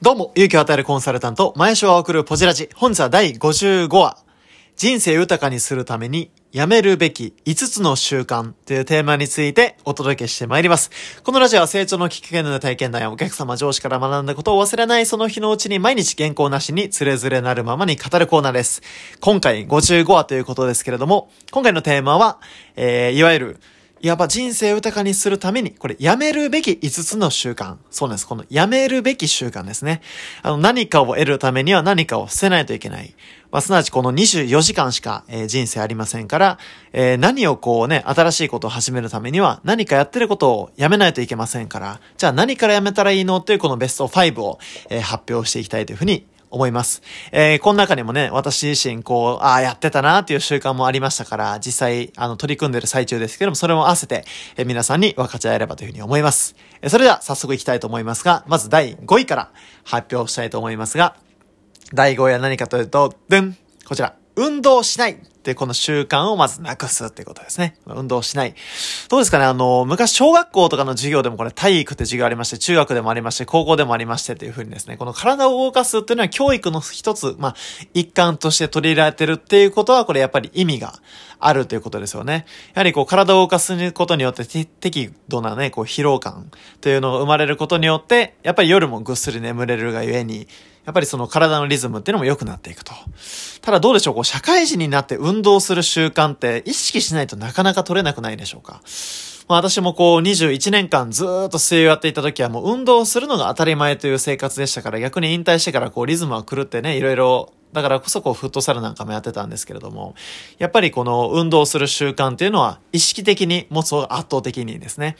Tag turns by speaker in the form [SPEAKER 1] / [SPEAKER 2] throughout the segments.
[SPEAKER 1] どうも、勇気を与えるコンサルタント、前所は送るポジラジ。本日は第55話。人生豊かにするために、やめるべき5つの習慣というテーマについてお届けしてまいります。このラジオは成長のきっかけの体験談やお客様上司から学んだことを忘れないその日のうちに毎日原稿なしにつれづれなるままに語るコーナーです。今回55話ということですけれども、今回のテーマは、えー、いわゆるいわば人生を豊かにするために、これ、やめるべき5つの習慣。そうなんです。この、やめるべき習慣ですね。あの、何かを得るためには何かを捨てないといけない。まあ、すなわちこの24時間しか、えー、人生ありませんから、えー、何をこうね、新しいことを始めるためには、何かやってることをやめないといけませんから、じゃあ何からやめたらいいの？というこのベスト5を、えー、発表していきたいというふうに思います。えー、この中にもね、私自身、こう、ああ、やってたなっていう習慣もありましたから、実際、あの、取り組んでる最中ですけども、それも合わせて、えー、皆さんに分かち合えればというふうに思います。えー、それでは、早速いきたいと思いますが、まず第5位から発表したいと思いますが、第5位は何かというと、でんこちら。運動しないでこの習慣をまずなくすってことですね。運動しない。どうですかね？あの、昔小学校とかの授業でもこれ体育って授業ありまして、中学でもありまして、高校でもありましてっていうふうにですね、この体を動かすっていうのは教育の一つ、まあ、一環として取り入れられてるっていうことは、これやっぱり意味があるということですよね。やはりこう体を動かすことによって適度なね、こう疲労感というのが生まれることによって、やっぱり夜もぐっすり眠れるがゆえに、やっぱりその体のリズムっていうのも良くなっていくと。ただどうでしょうこう社会人になって運動する習慣って意識しないとなかなか取れなくないでしょうか？まあ私もこう21年間ずっと水泳をやっていた時はもう運動するのが当たり前という生活でしたから逆に引退してからこうリズムは狂ってね、いろいろだからこそこうフットサルなんかもやってたんですけれども、やっぱりこの運動する習慣っていうのは意識的に持つ方が圧倒的にですね。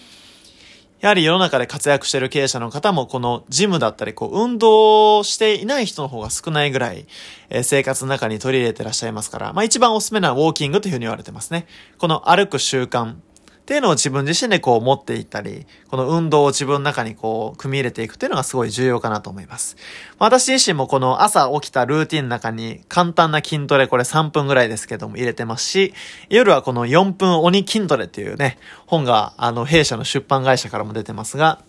[SPEAKER 1] やはり世の中で活躍している経営者の方も、このジムだったり、こう、運動していない人の方が少ないぐらい、え、生活の中に取り入れてらっしゃいますから、まあ一番おすすめなウォーキングというふうに言われてますね。この歩く習慣っていうのを自分自身でこう持っていったり、この運動を自分の中にこう組み入れていくっていうのがすごい重要かなと思います。私自身もこの朝起きたルーティンの中に簡単な筋トレこれ3分ぐらいですけども入れてますし、夜はこの4分鬼筋トレっていうね、本があの弊社の出版会社からも出てますが、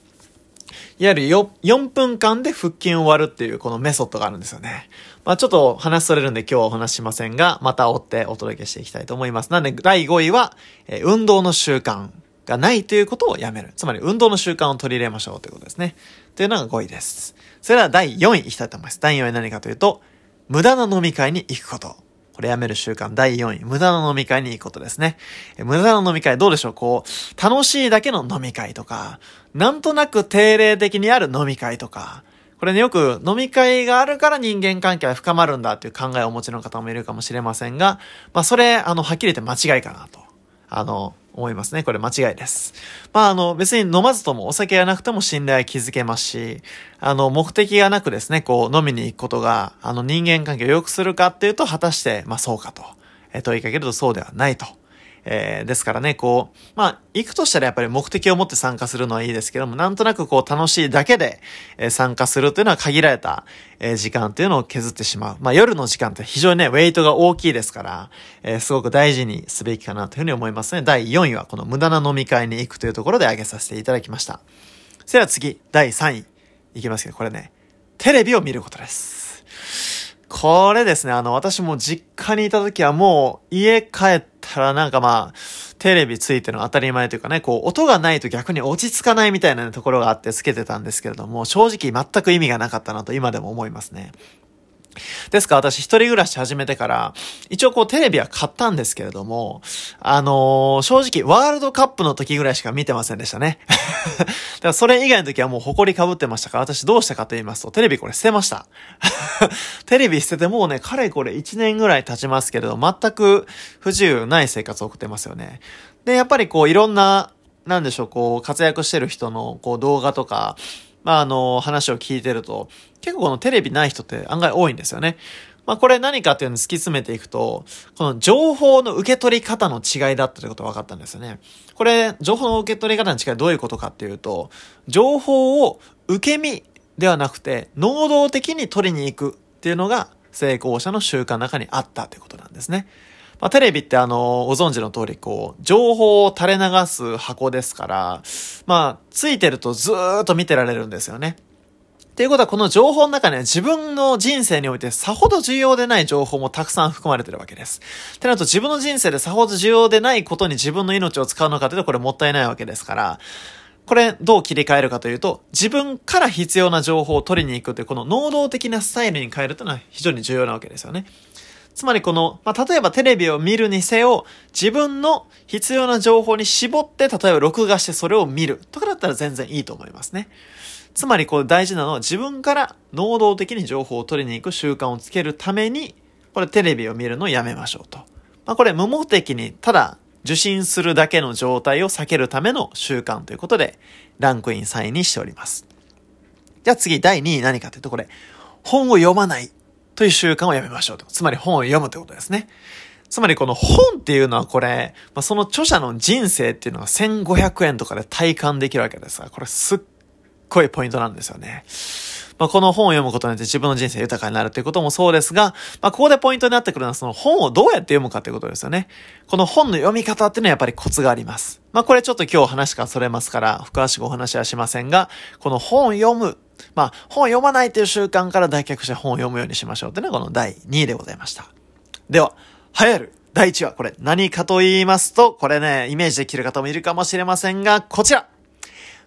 [SPEAKER 1] いわゆる4分間で腹筋を割るっていうこのメソッドがあるんですよね。まあちょっと話それるんで今日はお話しませんが、また追ってお届けしていきたいと思います。なんで第5位は、え、運動の習慣がないということをやめる。つまり運動の習慣を取り入れましょうということですね。というのが5位です。それでは第4位いきたいと思います。第4位何かというと、無駄な飲み会に行くこと。これやめる習慣第4位。無駄な飲み会に行くことですね。え無駄な飲み会どうでしょう？こう、楽しいだけの飲み会とか、なんとなく定例的にある飲み会とか、これね、よく飲み会があるから人間関係は深まるんだっていう考えをお持ちの方もいるかもしれませんが、まあそれ、あの、はっきり言って間違いかなと。あの、思いますね。これ間違いです。まあ、あの、別に飲まずともお酒がなくても信頼築けますし、あの、目的がなくですね、こう、飲みに行くことが、あの、人間関係を良くするかっていうと、果たして、まあ、そうかと。え問いかけるとそうではないと。えー、ですからね、こう、まあ、行くとしたらやっぱり目的を持って参加するのはいいですけども、なんとなくこう楽しいだけで、え、参加するというのは限られた、え、時間っていうのを削ってしまう。まあ、夜の時間って非常にね、ウェイトが大きいですから、えー、すごく大事にすべきかなというふうに思いますね。第4位はこの無駄な飲み会に行くというところで挙げさせていただきました。それでは次、第3位。いきますけど、これね、テレビを見ることです。これですね、あの、私も実家にいた時はもう家帰ったらなんかまあ、テレビついての当たり前というかね、こう、音がないと逆に落ち着かないみたいな、ところがあってつけてたんですけれども、正直全く意味がなかったなと今でも思いますね。ですから私一人暮らし始めてから、一応こうテレビは買ったんですけれども、あのー、正直ワールドカップの時ぐらいしか見てませんでしたね。だからそれ以外の時はもう埃被ってましたから、私どうしたかと言いますと、テレビこれ捨てました。テレビ捨ててもうね、かれこれ1年ぐらい経ちますけれど、全く不自由ない生活を送ってますよね。で、やっぱりこういろんな、なんでしょう、こう活躍してる人のこう動画とか、まあ、あの、話を聞いてると、結構このテレビない人って案外多いんですよね。まあ、これ何かっていうのを突き詰めていくと、この情報の受け取り方の違いだったということが分かったんですよね。これ、情報の受け取り方の違いどういうことかっていうと、情報を受け身ではなくて、能動的に取りに行くっていうのが成功者の習慣の中にあったということなんですね。まあ、テレビってあの、ご存知の通り、こう、情報を垂れ流す箱ですから、まあ、ついてるとずーっと見てられるんですよね。っていうことはこの情報の中には自分の人生においてさほど重要でない情報もたくさん含まれてるわけです。ってなると自分の人生でさほど重要でないことに自分の命を使うのかというとこれもったいないわけですから、これどう切り替えるかというと、自分から必要な情報を取りに行くというこの能動的なスタイルに変えるというのは非常に重要なわけですよね。つまりこの、まあ、例えばテレビを見るにせよ、自分の必要な情報に絞って、例えば録画してそれを見るとかだったら全然いいと思いますね。つまりこう大事なのは自分から能動的に情報を取りに行く習慣をつけるために、これテレビを見るのをやめましょうと。まあ、これ無目的にただ受信するだけの状態を避けるための習慣ということで、ランクイン3位にしております。じゃあ次、第2位何かというと、これ、本を読まないという習慣をやめましょうと。つまり本を読むということですね。つまりこの本っていうのはこれ、まあ、その著者の人生っていうのが1500円とかで体感できるわけですが、これすっごいポイントなんですよね。まあ、この本を読むことによって自分の人生豊かになるということもそうですが、まあ、ここでポイントになってくるのはその本をどうやって読むかということですよね。この本の読み方っていうのはやっぱりコツがあります。まあ、これちょっと今日話がそれますから、詳しくお話はしませんが、この本を読む。まあ、本を読まないという習慣から脱却して本を読むようにしましょうというのがこの第2位でございました。では、流行る第1話、これ何かと言いますと、これね、イメージできる方もいるかもしれませんが、こちら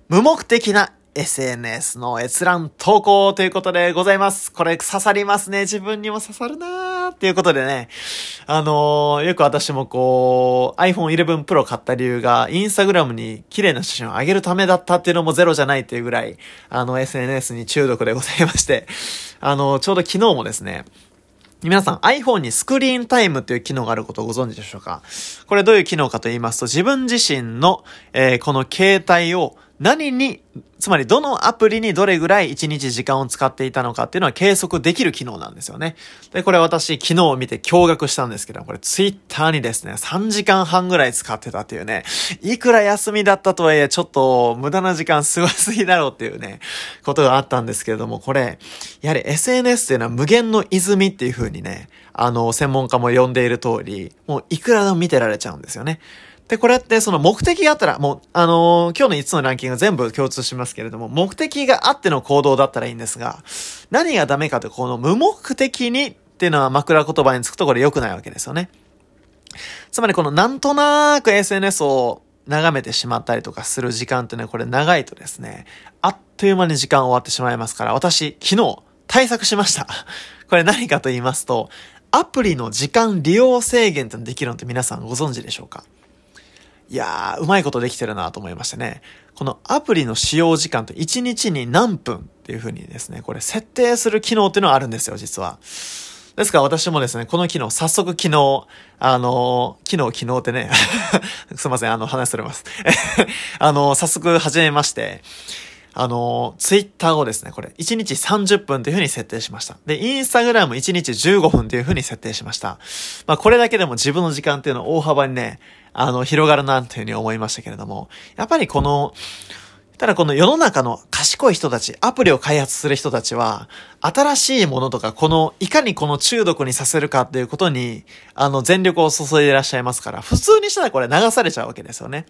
[SPEAKER 1] 無目的な SNS の閲覧投稿ということでございます。これ刺さりますね。自分にも刺さるなぁーっていうことでね。あのー、よく私もこう、iPhone 11 Pro 買った理由が、インスタグラムに綺麗な写真を上げるためだったっていうのもゼロじゃないっていうぐらい、あの、SNS に中毒でございまして、あのー、ちょうど昨日もですね、皆さん iPhone にスクリーンタイムっていう機能があることをご存知でしょうか？これどういう機能かと言いますと、自分自身の、えー、この携帯を何に、つまりどのアプリにどれぐらい1日時間を使っていたのかっていうのは計測できる機能なんですよね。で、これ私昨日見て驚愕したんですけど、これツイッターにですね、3時間半ぐらい使ってたっていうね、いくら休みだったとはいえ、ちょっと無駄な時間過ごすぎだろうっていうね、ことがあったんですけれども、これ、やはり SNS っていうのは無限の泉っていう風にね、あの、専門家も呼んでいる通り、もういくらでも見てられちゃうんですよね。で、これってその目的があったら、もう、あのー、今日の5つのランキング全部共通しますけれども、目的があっての行動だったらいいんですが、何がダメかと、この無目的にっていうのは枕言葉につくとこれ良くないわけですよね。つまりこのなんとなく SNS を眺めてしまったりとかする時間ってね、これ長いとですね、あっという間に時間終わってしまいますから、私、昨日、対策しました。これ何かと言いますと、アプリの時間利用制限ってできるのって皆さんご存知でしょうか？いやー、うまいことできてるなと思いましてね。このアプリの使用時間と1日に何分っていう風にですね、これ設定する機能っていうのはあるんですよ、実は。ですから私もですね、この機能、早速昨日、あのー、昨日昨日ってね、すいません、あの、話それます。あの、早速始めまして、あの、ツイッターをですね、これ、1日30分というふうに設定しました。で、インスタグラム1日15分というふうに設定しました。まあ、これだけでも自分の時間っていうのは大幅にね、あの、広がるな、というふうに思いましたけれども、やっぱりこの、ただこの世の中の賢い人たち、アプリを開発する人たちは、新しいものとか、この、いかにこの中毒にさせるかっていうことに、あの、全力を注いでいらっしゃいますから、普通にしたらこれ流されちゃうわけですよね。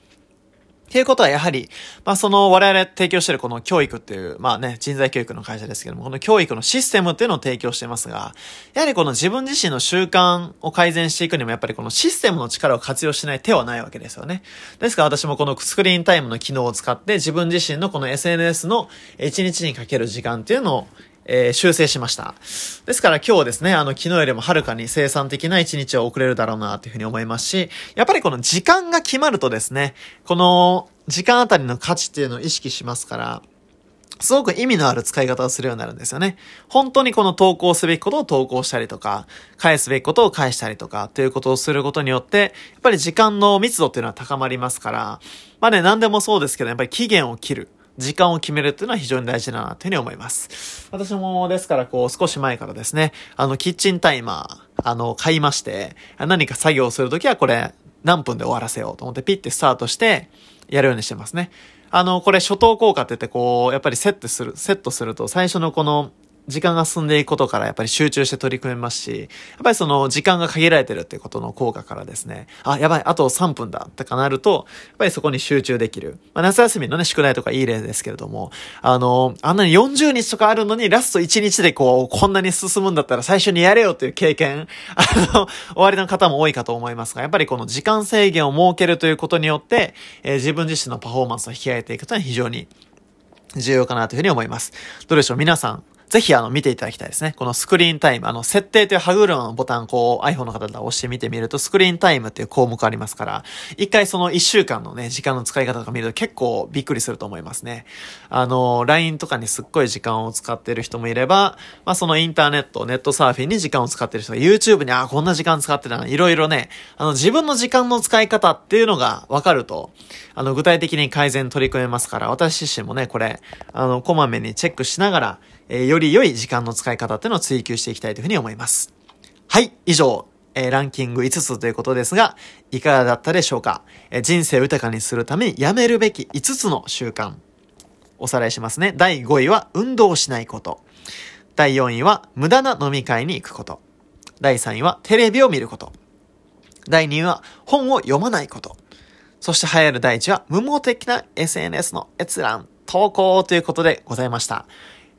[SPEAKER 1] っていうことはやはり、まあその我々提供しているこの教育っていう、まあね、人材教育の会社ですけども、この教育のシステムっていうのを提供していますが、やはりこの自分自身の習慣を改善していくにもやっぱりこのシステムの力を活用しない手はないわけですよね。ですから私もこのスクリーンタイムの機能を使って自分自身のこの SNS の1日にかける時間っていうのをえー、修正しました。ですから今日ですね、あの、昨日よりもはるかに生産的な一日を送れるだろうな、というふうに思いますし、やっぱりこの時間が決まるとですね、この、時間あたりの価値っていうのを意識しますから、すごく意味のある使い方をするようになるんですよね。本当にこの投稿すべきことを投稿したりとか、返すべきことを返したりとか、ということをすることによって、やっぱり時間の密度っていうのは高まりますから、まあね、何でもそうですけど、やっぱり期限を切る。時間を決めるっていうのは非常に大事だなというふうに思います。私もですからこう少し前からですね、あのキッチンタイマー、あの買いまして、何か作業するときはこれ何分で終わらせようと思ってピッてスタートしてやるようにしてますね。あの、これ初等効果って言ってこう、やっぱりセットする、セットすると最初のこの時間が進んでいくことからやっぱり集中して取り組めますし、やっぱりその時間が限られてるってことの効果からですね、あ、やばい、あと3分だってかなると、やっぱりそこに集中できる。まあ、夏休みのね、宿題とかいい例ですけれども、あの、あんなに40日とかあるのにラスト1日でこう、こんなに進むんだったら最初にやれよという経験、あの、終わりの方も多いかと思いますが、やっぱりこの時間制限を設けるということによって、えー、自分自身のパフォーマンスを引き上げていくというのは非常に重要かなというふうに思います。どうでしょう？皆さん、ぜひあの見ていただきたいですね。このスクリーンタイム、あの設定という歯車のボタンこう iPhone の方だったら押してみてみるとスクリーンタイムっていう項目ありますから、一回その一週間のね、時間の使い方とか見ると結構びっくりすると思いますね。あの、LINE とかにすっごい時間を使ってる人もいれば、まあそのインターネット、ネットサーフィンに時間を使ってる人が YouTube にあ、こんな時間使ってたな、いろいろね、あの自分の時間の使い方っていうのがわかると、あの具体的に改善取り組めますから、私自身もね、これ、あの、こまめにチェックしながら、え、より良い時間の使い方っていうのを追求していきたいというふうに思います。はい、以上、え、ランキング5つということですが、いかがだったでしょうか、え、人生を豊かにするためにやめるべき5つの習慣。おさらいしますね。第5位は運動しないこと。第4位は無駄な飲み会に行くこと。第3位はテレビを見ること。第2位は本を読まないこと。そして流行る第1位は無毛的な SNS の閲覧、投稿ということでございました。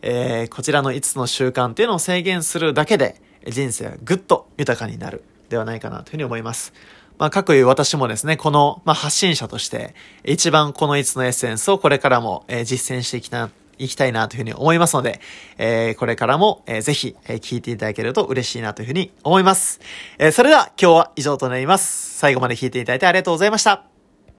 [SPEAKER 1] えー、こちらの5つの習慣っていうのを制限するだけで、人生はぐっと豊かになるではないかなというふうに思います。まあ、各いう私もですね、この、まあ、発信者として、一番この5つのエッセンスをこれからも、えー、実践していきな、いきたいなというふうに思いますので、えー、これからも、えー、ぜひ、えー、聞いていただけると嬉しいなというふうに思います。えー、それでは今日は以上となります。最後まで聞いていただいてありがとうございました。